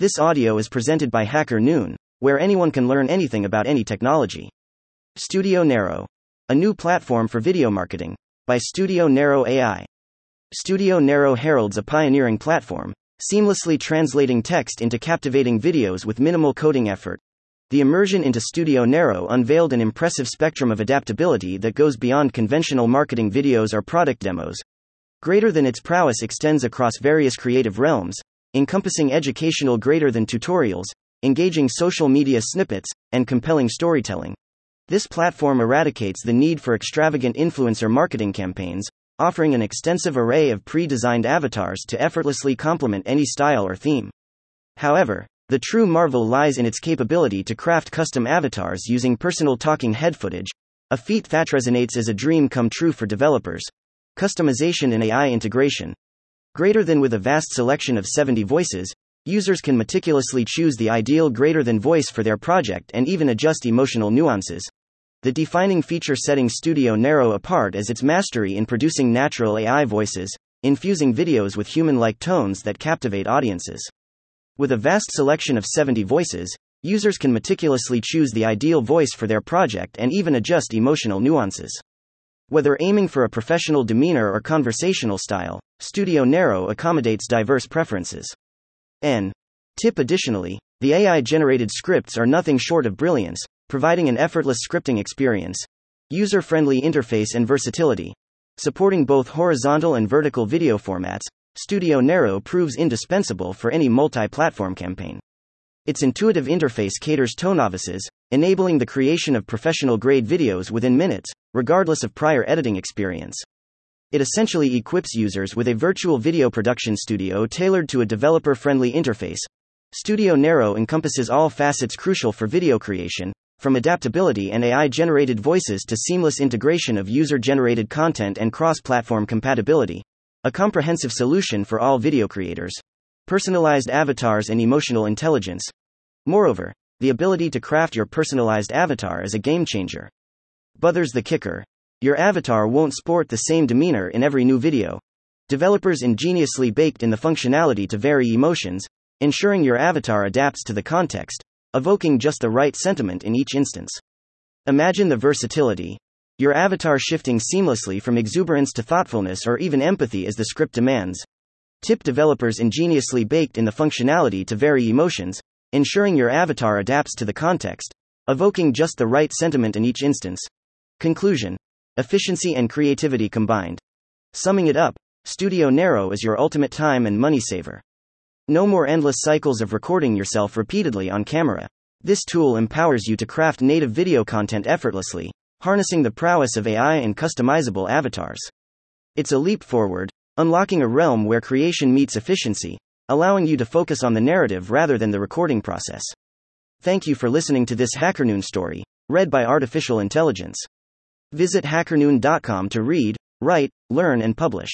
This audio is presented by HackerNoon, where anyone can learn anything about any technology. Studio Neiro, a new platform for video marketing, by Studio Neiro AI. Studio Neiro heralds a pioneering platform, seamlessly translating text into captivating videos with minimal coding effort. The immersion into Studio Neiro unveiled an impressive spectrum of adaptability that goes beyond conventional marketing videos or product demos. Greater than its prowess extends across various creative realms, encompassing educational greater than tutorials, engaging social media snippets, and compelling storytelling. This platform eradicates the need for extravagant influencer marketing campaigns, offering an extensive array of pre designed avatars to effortlessly complement any style or theme. However, the true marvel lies in its capability to craft custom avatars using personal talking head footage, a feat that resonates as a dream come true for developers. Customization and AI integration. Greater than with a vast selection of 70 voices, users can meticulously choose the ideal greater than voice for their project and even adjust emotional nuances. The defining feature setting Studio Neiro apart is its mastery in producing natural AI voices, infusing videos with human like tones that captivate audiences. With a vast selection of 70 voices, users can meticulously choose the ideal voice for their project and even adjust emotional nuances. Whether aiming for a professional demeanor or conversational style, Studio Neiro accommodates diverse preferences. N. Tip Additionally, the AI generated scripts are nothing short of brilliance, providing an effortless scripting experience, user friendly interface, and versatility. Supporting both horizontal and vertical video formats, Studio Neiro proves indispensable for any multi platform campaign. Its intuitive interface caters to novices, enabling the creation of professional grade videos within minutes, regardless of prior editing experience. It essentially equips users with a virtual video production studio tailored to a developer friendly interface. Studio Neiro encompasses all facets crucial for video creation, from adaptability and AI generated voices to seamless integration of user generated content and cross platform compatibility. A comprehensive solution for all video creators. Personalized avatars and emotional intelligence. Moreover, the ability to craft your personalized avatar is a game changer. Buthers the kicker. Your avatar won't sport the same demeanor in every new video. Developers ingeniously baked in the functionality to vary emotions, ensuring your avatar adapts to the context, evoking just the right sentiment in each instance. Imagine the versatility. Your avatar shifting seamlessly from exuberance to thoughtfulness or even empathy as the script demands. Tip developers ingeniously baked in the functionality to vary emotions, ensuring your avatar adapts to the context, evoking just the right sentiment in each instance. Conclusion Efficiency and creativity combined. Summing it up, Studio Neiro is your ultimate time and money saver. No more endless cycles of recording yourself repeatedly on camera. This tool empowers you to craft native video content effortlessly, harnessing the prowess of AI and customizable avatars. It's a leap forward, unlocking a realm where creation meets efficiency, allowing you to focus on the narrative rather than the recording process. Thank you for listening to this HackerNoon story, read by Artificial Intelligence. Visit hackernoon.com to read, write, learn, and publish.